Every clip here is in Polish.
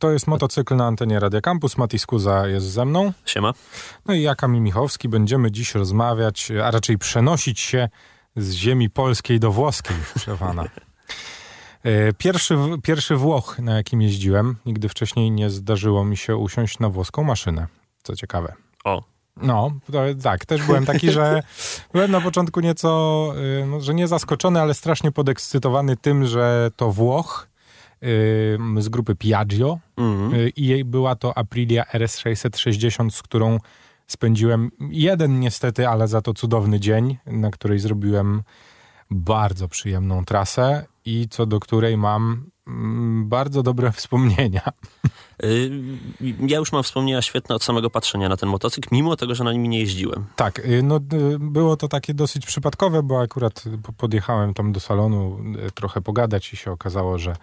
To jest motocykl na antenie Radia Campus. Mati Skuza jest ze mną. Siema. No i ja, Kamil Michowski. Będziemy dziś rozmawiać, a raczej przenosić się z ziemi polskiej do włoskiej, przewana. E, pierwszy, pierwszy Włoch, na jakim jeździłem. Nigdy wcześniej nie zdarzyło mi się usiąść na włoską maszynę. Co ciekawe. O. No, to, tak, też byłem taki, że byłem na początku nieco, y, no, że nie zaskoczony, ale strasznie podekscytowany tym, że to Włoch z grupy Piaggio mm i była to Aprilia RS660, z którą spędziłem jeden niestety, ale za to cudowny dzień, na której zrobiłem bardzo przyjemną trasę i co do której mam mm, bardzo dobre wspomnienia. Y, ja już mam wspomnienia świetne od samego patrzenia na ten motocykl, mimo tego, że na nim nie jeździłem. Tak, y, no było to takie dosyć przypadkowe, bo akurat podjechałem tam do salonu y, trochę pogadać i się okazało, że,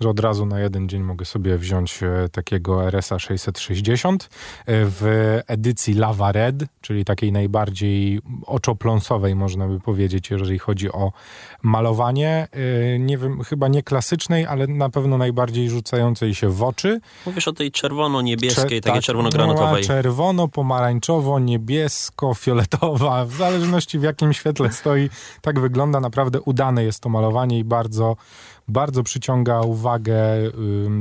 że od razu na jeden dzień mogę sobie wziąć takiego RS-a 660 w edycji Lava Red, czyli takiej najbardziej oczopląsowej, można by powiedzieć, jeżeli chodzi o malowanie. Nie wiem, chyba nie klasycznej, ale na pewno najbardziej rzucającej się w oczy. Mówisz Mówisz o tej czerwono-niebieskiej, Cze takiej tak, czerwono-granatowej. Czerwono, pomarańczowo, niebiesko, fioletowa, w zależności w jakim świetle stoi. Tak wygląda, naprawdę udane jest to malowanie i bardzo, bardzo przyciąga uwagę y,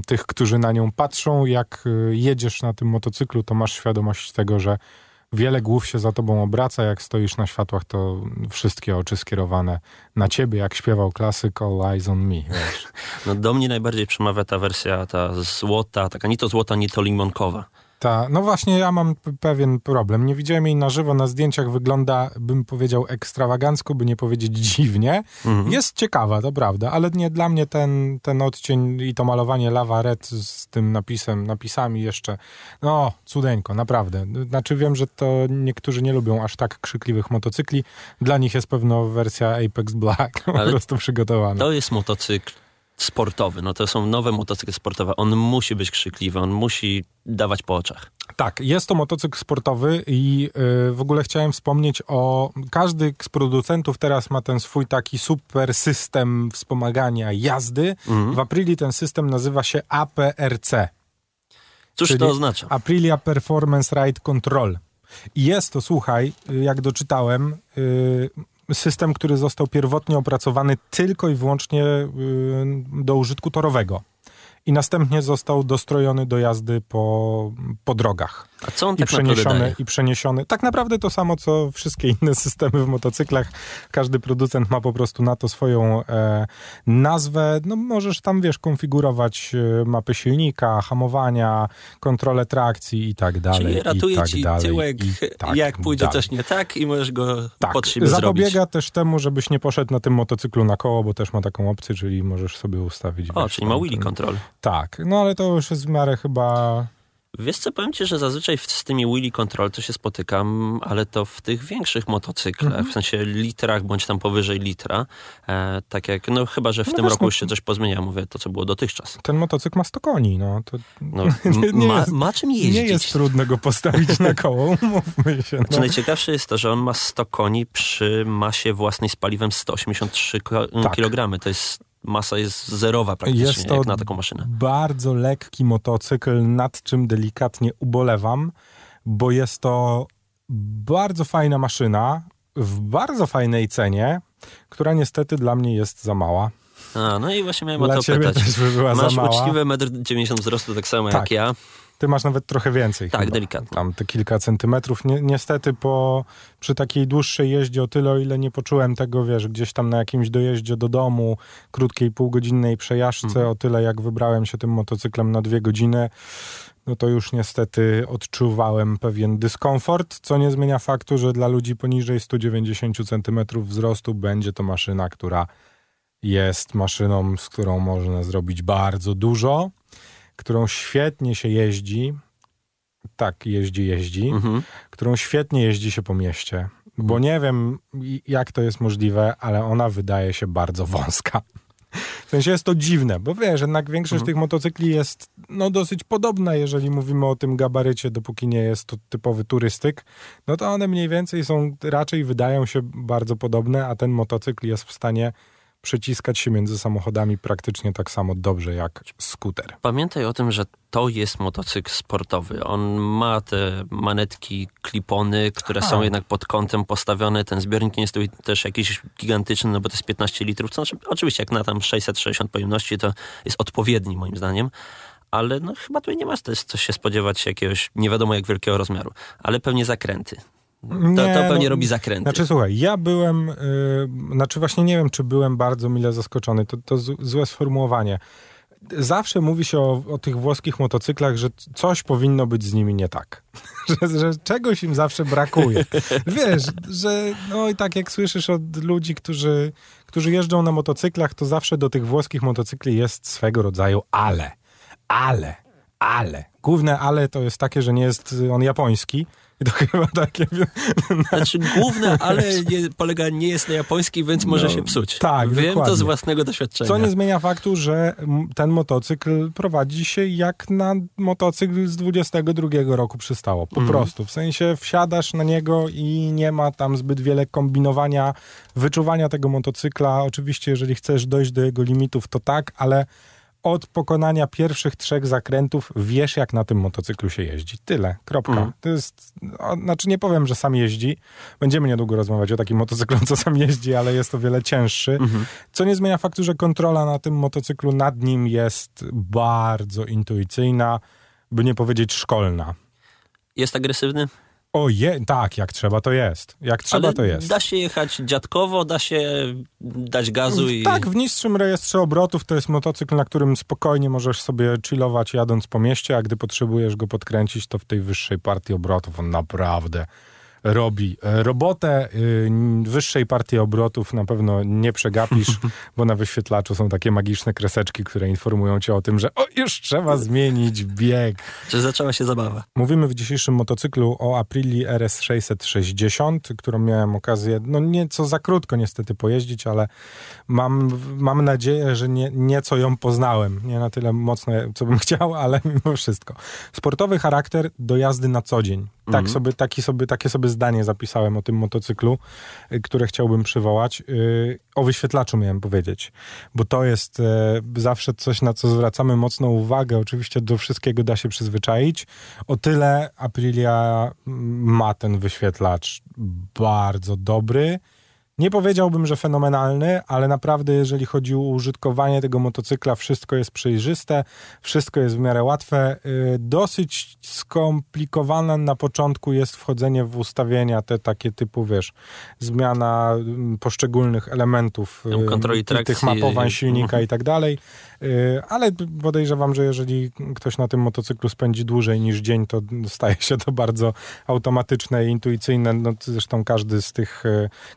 tych, którzy na nią patrzą. Jak y, jedziesz na tym motocyklu, to masz świadomość tego, że wiele głów się za tobą obraca, jak stoisz na światłach, to wszystkie oczy skierowane na ciebie, jak śpiewał klasyk All Eyes on Me. No do mnie najbardziej przemawia ta wersja, ta złota, taka nie to złota, nie to limonkowa. Ta, no właśnie ja mam pewien problem. Nie widziałem jej na żywo, na zdjęciach wygląda, bym powiedział, ekstrawagancko, by nie powiedzieć dziwnie. Mhm. Jest ciekawa, to prawda, ale nie dla mnie ten, ten odcień i to malowanie Lava Red z tym napisem, napisami jeszcze, no cudeńko, naprawdę. Znaczy wiem, że to niektórzy nie lubią aż tak krzykliwych motocykli. Dla nich jest pewno wersja Apex Black po prostu przygotowana. To jest motocykl sportowy, no to są nowe motocykle sportowe, on musi być krzykliwy, on musi dawać po oczach. Tak, jest to motocykl sportowy i yy, w ogóle chciałem wspomnieć o... Każdy z producentów teraz ma ten swój taki super system wspomagania jazdy. Mhm. W Aprili ten system nazywa się APRC. Cóż to oznacza? Aprilia Performance Ride Control. I jest to, słuchaj, jak doczytałem, yy, system, który został pierwotnie opracowany tylko i wyłącznie y, do użytku torowego i następnie został dostrojony do jazdy po, po drogach. A co on I tak przeniesiony, I przeniesiony. Tak naprawdę to samo, co wszystkie inne systemy w motocyklach. Każdy producent ma po prostu na to swoją e, nazwę. No możesz tam, wiesz, konfigurować e, mapy silnika, hamowania, kontrolę trakcji i tak dalej. Czyli ratuje tak ci dalej, tyłek, tak jak pójdzie dalej. coś nie tak i możesz go tak. pod siebie Zapobiega zrobić. też temu, żebyś nie poszedł na tym motocyklu na koło, bo też ma taką opcję, czyli możesz sobie ustawić. O, wiesz, czyli ma wheelie control. Tak, no ale to już jest w miarę chyba Wiesz co, powiem ci, że zazwyczaj z tymi wheelie control to się spotykam, ale to w tych większych motocyklach, -hmm. w sensie litrach bądź tam powyżej litra, e, tak jak, no chyba, że w no tym roku już się coś pozmienia, mówię to, co było dotychczas. Ten motocykl ma 100 koni, no. To no nie, nie ma, jest, ma, czym jeździć. Nie jest trudno go postawić na koło, mówmy się. No. Znaczy, najciekawsze jest to, że on ma 100 koni przy masie własnej z paliwem 183 tak. kg. To jest masa jest zerowa praktycznie, jest to jak na taką maszynę. bardzo lekki motocykl, nad czym delikatnie ubolewam, bo jest to bardzo fajna maszyna w bardzo fajnej cenie, która niestety dla mnie jest za mała. A, no i właśnie miałem Dla o to pytać. Też by była Masz za mała. uczciwe 1,90 m wzrostu, tak samo tak. jak ja. Ty masz nawet trochę więcej. Tak, chyba. delikatnie. Tam te kilka centymetrów. Ni niestety po, przy takiej dłuższej jeździe o tyle, o ile nie poczułem tego, wiesz, gdzieś tam na jakimś dojeździe do domu, krótkiej półgodzinnej przejażdżce, hmm. o tyle jak wybrałem się tym motocyklem na dwie godziny, no to już niestety odczuwałem pewien dyskomfort, co nie zmienia faktu, że dla ludzi poniżej 190 cm wzrostu będzie to maszyna, która jest maszyną, z którą można zrobić bardzo dużo którą świetnie się jeździ, tak, jeździ, jeździ, mhm. którą świetnie jeździ się po mieście. Bo nie wiem, jak to jest możliwe, ale ona wydaje się bardzo wąska. W sensie jest to dziwne, bo wiesz, jednak większość mhm. tych motocykli jest no, dosyć podobna, jeżeli mówimy o tym gabarycie, dopóki nie jest to typowy turystyk, no to one mniej więcej są, raczej wydają się bardzo podobne, a ten motocykl jest w stanie przeciskać się między samochodami praktycznie tak samo dobrze jak skuter. Pamiętaj o tym, że to jest motocykl sportowy. On ma te manetki, klipony, które A. są jednak pod kątem postawione. Ten zbiornik nie jest też jakiś gigantyczny, no bo to jest 15 litrów. To znaczy, oczywiście jak na tam 660 pojemności to jest odpowiedni moim zdaniem ale no, chyba tutaj nie ma też co się spodziewać jakiegoś nie wiadomo jak wielkiego rozmiaru, ale pewnie zakręty. Nie, to, to pewnie no, robi zakręty. Znaczy słuchaj, ja byłem, yy, znaczy właśnie nie wiem, czy byłem bardzo mile zaskoczony, to, to z, złe sformułowanie. Zawsze mówi się o, o, tych włoskich motocyklach, że coś powinno być z nimi nie tak. że, że czegoś im zawsze brakuje. Wiesz, że no i tak jak słyszysz od ludzi, którzy, którzy jeżdżą na motocyklach, to zawsze do tych włoskich motocykli jest swego rodzaju ale. Ale. Ale. Główne ale to jest takie, że nie jest on japoński, i to chyba takie... Znaczy główne ale nie, polega nie jest na japońskiej, więc może no, się psuć. Tak, Wiem dokładnie. to z własnego doświadczenia. Co nie zmienia faktu, że ten motocykl prowadzi się jak na motocykl z 22 roku przystało. Po mm. prostu. W sensie wsiadasz na niego i nie ma tam zbyt wiele kombinowania, wyczuwania tego motocykla. Oczywiście, jeżeli chcesz dojść do jego limitów, to tak, ale od pokonania pierwszych trzech zakrętów wiesz, jak na tym motocyklu się jeździ. Tyle, kropka. Mm. To jest, o, znaczy nie powiem, że sam jeździ. Będziemy niedługo rozmawiać o takim motocyklu, co sam jeździ, ale jest o wiele cięższy. Mm -hmm. Co nie zmienia faktu, że kontrola na tym motocyklu nad nim jest bardzo intuicyjna, by nie powiedzieć szkolna. Jest agresywny? O je, tak, jak trzeba to jest. Jak trzeba Ale to jest. Da się jechać dziadkowo, da się dać gazu i... Tak, w niższym rejestrze obrotów to jest motocykl, na którym spokojnie możesz sobie chillować jadąc po mieście, a gdy potrzebujesz go podkręcić, to w tej wyższej partii obrotów on naprawdę robi robotę y, wyższej partii obrotów na pewno nie przegapisz, bo na wyświetlaczu są takie magiczne kreseczki, które informują cię o tym, że o, już trzeba zmienić bieg. Czy zaczęła się zabawa? Mówimy w dzisiejszym motocyklu o Aprili RS 660, którą miałem okazję, no nieco za krótko niestety pojeździć, ale mam, mam nadzieję, że nie, nieco ją poznałem. Nie na tyle mocno, co bym chciał, ale mimo wszystko. Sportowy charakter do jazdy na co dzień. Tak mhm. sobie, taki sobie, takie sobie zdanie zapisałem o tym motocyklu, y, które chciałbym przywołać. Y, o wyświetlaczu miałem powiedzieć, bo to jest e, zawsze coś, na co zwracamy mocną uwagę. Oczywiście do wszystkiego da się przyzwyczaić. O tyle Aprilia ma ten wyświetlacz bardzo dobry nie powiedziałbym, że fenomenalny, ale naprawdę, jeżeli chodzi o użytkowanie tego motocykla, wszystko jest przejrzyste, wszystko jest w miarę łatwe. Y, dosyć skomplikowane na początku jest wchodzenie w ustawienia, te takie typu, wiesz, zmiana mm, poszczególnych elementów, y, kontroli trakcji. tych mapowań silnika mhm. i tak dalej. Y, ale podejrzewam, że jeżeli ktoś na tym motocyklu spędzi dłużej niż dzień, to staje się to bardzo automatyczne i intuicyjne. No, zresztą każdy z tych,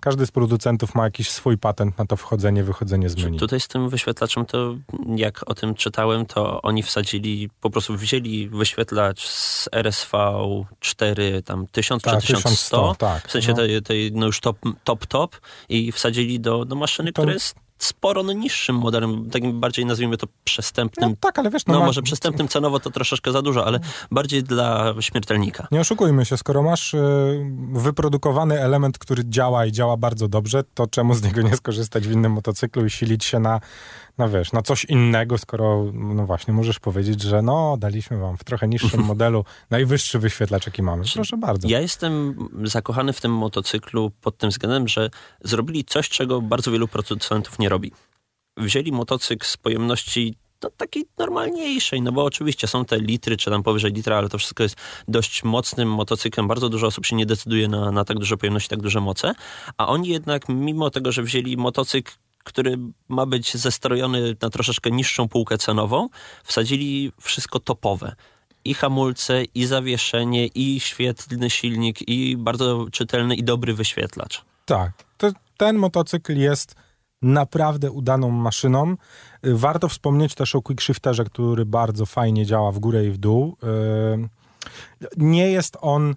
każdy z producentów producentów ma jakiś swój patent na to wchodzenie, wychodzenie z menu. Tutaj z tym wyświetlaczem to, jak o tym czytałem, to oni wsadzili, po prostu wzięli wyświetlacz z RSV 4, tam 1000 tak, czy 1100, 1100 tak, w sensie no. tej, tej no już top, top, top i wsadzili do, do maszyny, to... która jest sporo no, niższym modelem, takim bardziej nazwijmy to przestępnym. No, tak, ale wiesz, no, no ma... może przestępnym cenowo to troszeczkę za dużo, ale bardziej dla śmiertelnika. Nie oszukujmy się, skoro masz y, wyprodukowany element, który działa i działa bardzo dobrze, to czemu z niego nie skorzystać w innym motocyklu i silić się na no wiesz, na coś innego, skoro, no właśnie, możesz powiedzieć, że no, daliśmy wam w trochę niższym modelu najwyższy wyświetlacz, jaki mamy. Proszę bardzo. Ja jestem zakochany w tym motocyklu pod tym względem, że zrobili coś, czego bardzo wielu producentów nie robi. Wzięli motocykl z pojemności no, takiej normalniejszej, no bo oczywiście są te litry, czy tam powyżej litra, ale to wszystko jest dość mocnym motocyklem. Bardzo dużo osób się nie decyduje na, na tak duże pojemności, tak duże moce, a oni jednak, mimo tego, że wzięli motocykl który ma być zestrojony na troszeczkę niższą półkę cenową, wsadzili wszystko topowe. I hamulce, i zawieszenie, i świetlny silnik, i bardzo czytelny i dobry wyświetlacz. Tak. To, ten motocykl jest naprawdę udaną maszyną. Warto wspomnieć też o quickshifterze, który bardzo fajnie działa w górę i w dół. Yy, nie jest on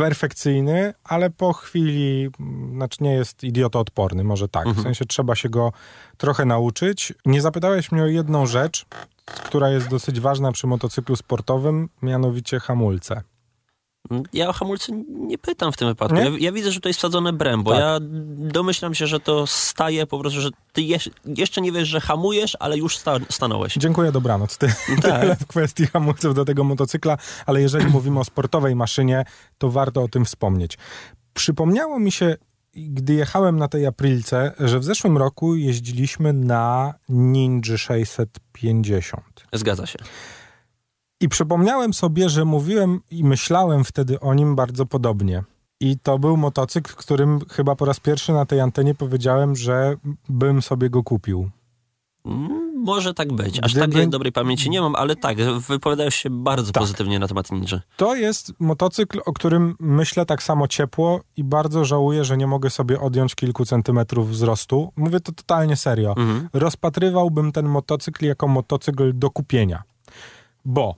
perfekcyjny, ale po chwili, znaczy nie jest idiotoodporny, może tak. Mhm. W sensie trzeba się go trochę nauczyć. Nie zapytałeś mnie o jedną rzecz, która jest dosyć ważna przy motocyklu sportowym, mianowicie hamulce. Ja o hamulce nie pytam w tym wypadku. Ja, ja, widzę, że tutaj jest wsadzone brembo. Tak. Ja domyślam się, że to staje po prostu, że ty jeszcze nie wiesz, że hamujesz, ale już sta stanąłeś. Dziękuję, dobranoc. Ty, tak. Tyle w kwestii hamulców do tego motocykla, ale jeżeli mówimy o sportowej maszynie, to warto o tym wspomnieć. Przypomniało mi się, gdy jechałem na tej Aprilce, że w zeszłym roku jeździliśmy na Ninja 650. Zgadza się. I przypomniałem sobie, że mówiłem i myślałem wtedy o nim bardzo podobnie. I to był motocykl, którym chyba po raz pierwszy na tej antenie powiedziałem, że bym sobie go kupił. Mm, może tak być. Aż Gdyby... takiej dobrej pamięci nie mam, ale tak, wypowiadałeś się bardzo tak. pozytywnie na temat Ninja. To jest motocykl, o którym myślę tak samo ciepło i bardzo żałuję, że nie mogę sobie odjąć kilku centymetrów wzrostu. Mówię to totalnie serio. Mhm. Rozpatrywałbym ten motocykl jako motocykl do kupienia. Bo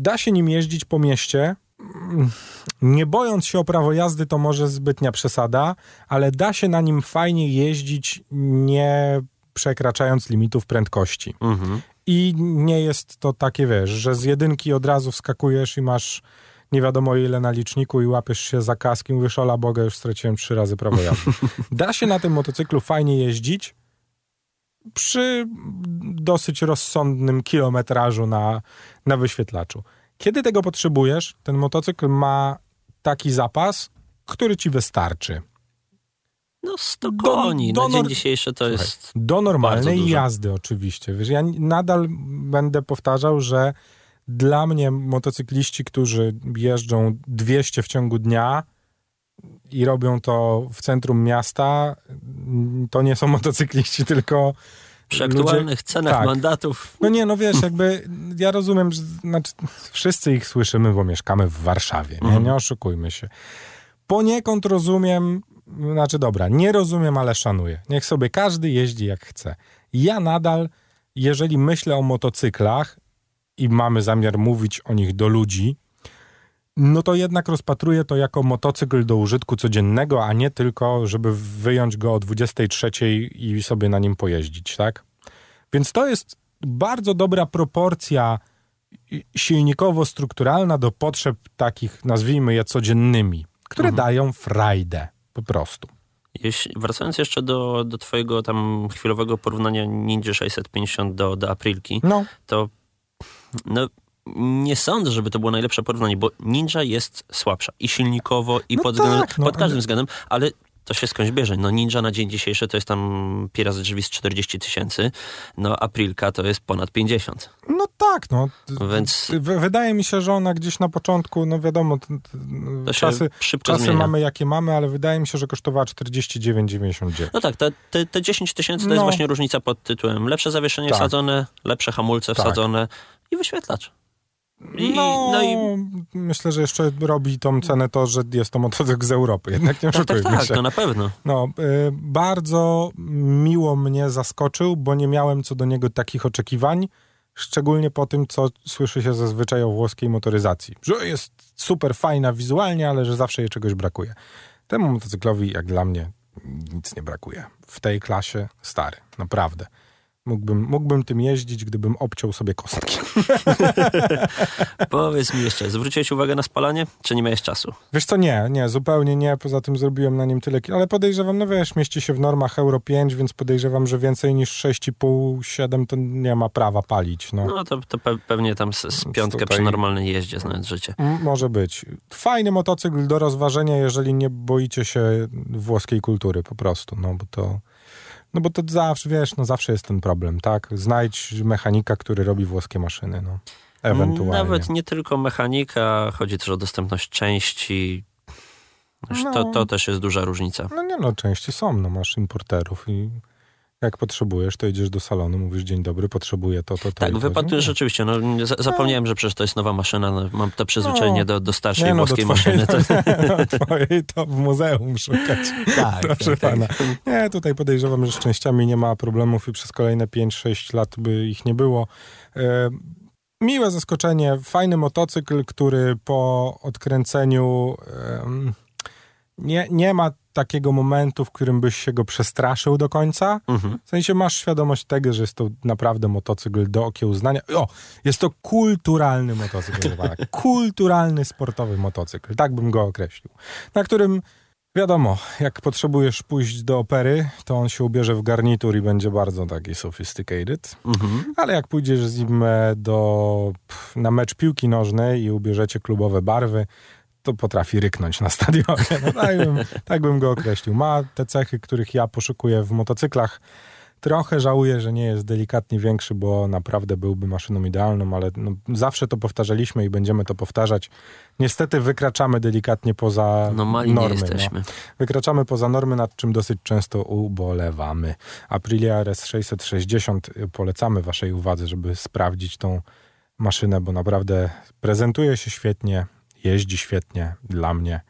Da się nim jeździć po mieście. Nie bojąc się o prawo jazdy, to może zbytnia przesada, ale da się na nim fajnie jeździć, nie przekraczając limitów prędkości. Mhm. I nie jest to takie, wiesz, że z jedynki od razu wskakujesz i masz nie wiadomo ile na liczniku i łapiesz się za kaski, mówisz, ola Boga, już straciłem trzy razy prawo jazdy. Da się na tym motocyklu fajnie jeździć przy dosyć rozsądnym kilometrażu na, na wyświetlaczu. Kiedy tego potrzebujesz, ten motocykl ma taki zapas, który ci wystarczy. No 100 koni, do, do, na dzień dzisiejszy to słuchaj, jest Do normalnej jazdy oczywiście. Wiesz, ja nadal będę powtarzał, że dla mnie motocykliści, którzy jeżdżą 200 w ciągu dnia i robią to w centrum miasta, to nie są motocykliści, tylko przy aktualnych ludzie, cenach tak. mandatów. No nie, no wiesz, jakby ja rozumiem, że znaczy, wszyscy ich słyszymy, bo mieszkamy w Warszawie, nie, mhm. nie oszukujmy się. Poniekąd rozumiem, znaczy dobra, nie rozumiem, ale szanuję. Niech sobie każdy jeździ jak chce. Ja nadal, jeżeli myślę o motocyklach i mamy zamiar mówić o nich do ludzi, no to jednak rozpatruję to jako motocykl do użytku codziennego, a nie tylko, żeby wyjąć go o 23 i sobie na nim pojeździć, tak? Więc to jest bardzo dobra proporcja silnikowo-strukturalna do potrzeb takich, nazwijmy je codziennymi, które mhm. dają frajdę po prostu. Jeśli, wracając jeszcze do, do twojego tam chwilowego porównania Ninja 650 do, do Aprilki, no. to no, nie sądzę, żeby to było najlepsze porównanie, bo Ninja jest słabsza i silnikowo, i no pod, tak, no, pod każdym ale... względem, ale to się skądś bierze. No Ninja na dzień dzisiejszy to jest tam Pira z drzwi z 40 tysięcy, no Aprilka to jest ponad 50. No tak, no. Więc... wydaje mi się, że ona gdzieś na początku, no wiadomo, to czasy, czasy mamy jakie mamy, ale wydaje mi się, że kosztowała 49,99. No tak, te, te, te 10 tysięcy to no. jest właśnie różnica pod tytułem lepsze zawieszenie tak. wsadzone, lepsze hamulce tak. wsadzone i wyświetlacz. I, no, no i myślę, że jeszcze robi tą cenę to, że jest to motocykl z Europy. Jednak nie oszukujmy tak, tak, się. Tak, to na pewno. No, y, bardzo miło mnie zaskoczył, bo nie miałem co do niego takich oczekiwań, szczególnie po tym, co słyszy się zazwyczaj o włoskiej motoryzacji. Że jest super fajna wizualnie, ale że zawsze jej czegoś brakuje. Temu motocyklowi, jak dla mnie, nic nie brakuje. W tej klasie stary, naprawdę. Mógłbym, mógłbym tym jeździć, gdybym obciął sobie kostki. Powiedz mi jeszcze, zwróciłeś uwagę na spalanie, czy nie miałeś czasu? Wiesz co, nie, nie, zupełnie nie. Poza tym zrobiłem na nim tyle, ale podejrzewam, no wiesz, mieści się w normach Euro 5, więc podejrzewam, że więcej niż 6,5, 7 to nie ma prawa palić. No, no to, to pewnie tam z, z piątkę tutaj... przy normalnej jeździe znając życie. może być. Fajny motocykl do rozważenia, jeżeli nie boicie się włoskiej kultury po prostu, no bo to no bo to zawsze, wiesz, no zawsze jest ten problem, tak? Znajdź mechanika, który robi włoskie maszyny, no. Ewentualnie. Nawet nie tylko mechanika, chodzi też o dostępność części. No, to, to też jest duża różnica. No nie no, części są, no masz importerów i jak potrzebujesz, to idziesz do salonu, mówisz dzień dobry, potrzebuję to, to, to. Tak, wypatrujesz. No, zapomniałem, no. że przecież to jest nowa maszyna. No, mam to przyzwyczajenie no. do, do starszej nie, no, włoskiej do twojej, maszyny. To... twojej to w muzeum szukać. Tak, Proszę tak, pana. Tak. Nie, tutaj podejrzewam, że z częściami nie ma problemów i przez kolejne 5-6 lat by ich nie było. E, miłe zaskoczenie, fajny motocykl, który po odkręceniu... nie, nie ma takiego momentu, w którym byś się go przestraszył do końca. Mhm. W sensie masz świadomość tego, że jest to naprawdę motocykl do okiełznania. O, jest to kulturalny motocykl. kulturalny, sportowy motocykl. Tak bym go określił. Na którym Wiadomo, jak potrzebujesz pójść do opery, to on się ubierze w garnitur i będzie bardzo taki sophisticated. Mhm. Ale jak pójdziesz z nim e, do, na mecz piłki nożnej i ubierzecie klubowe barwy, to potrafi ryknąć na stadionie. No, tak, bym, tak bym go określił. Ma te cechy, których ja poszukuję w motocyklach. Trochę żałuję, że nie jest delikatnie większy, bo naprawdę byłby maszyną idealną, ale no, zawsze to powtarzaliśmy i będziemy to powtarzać. Niestety wykraczamy delikatnie poza No mali normy. nie no. jesteśmy. Wykraczamy poza normy, nad czym dosyć często ubolewamy. Aprilia RS 660 y, polecamy waszej uwadze, żeby sprawdzić tą maszynę, bo naprawdę prezentuje się świetnie, jeździ świetnie dla mnie.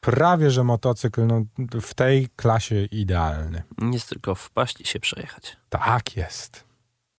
Prawie, że motocykl no, w tej klasie idealny. Jest tylko wpaść i się przejechać. Tak jest.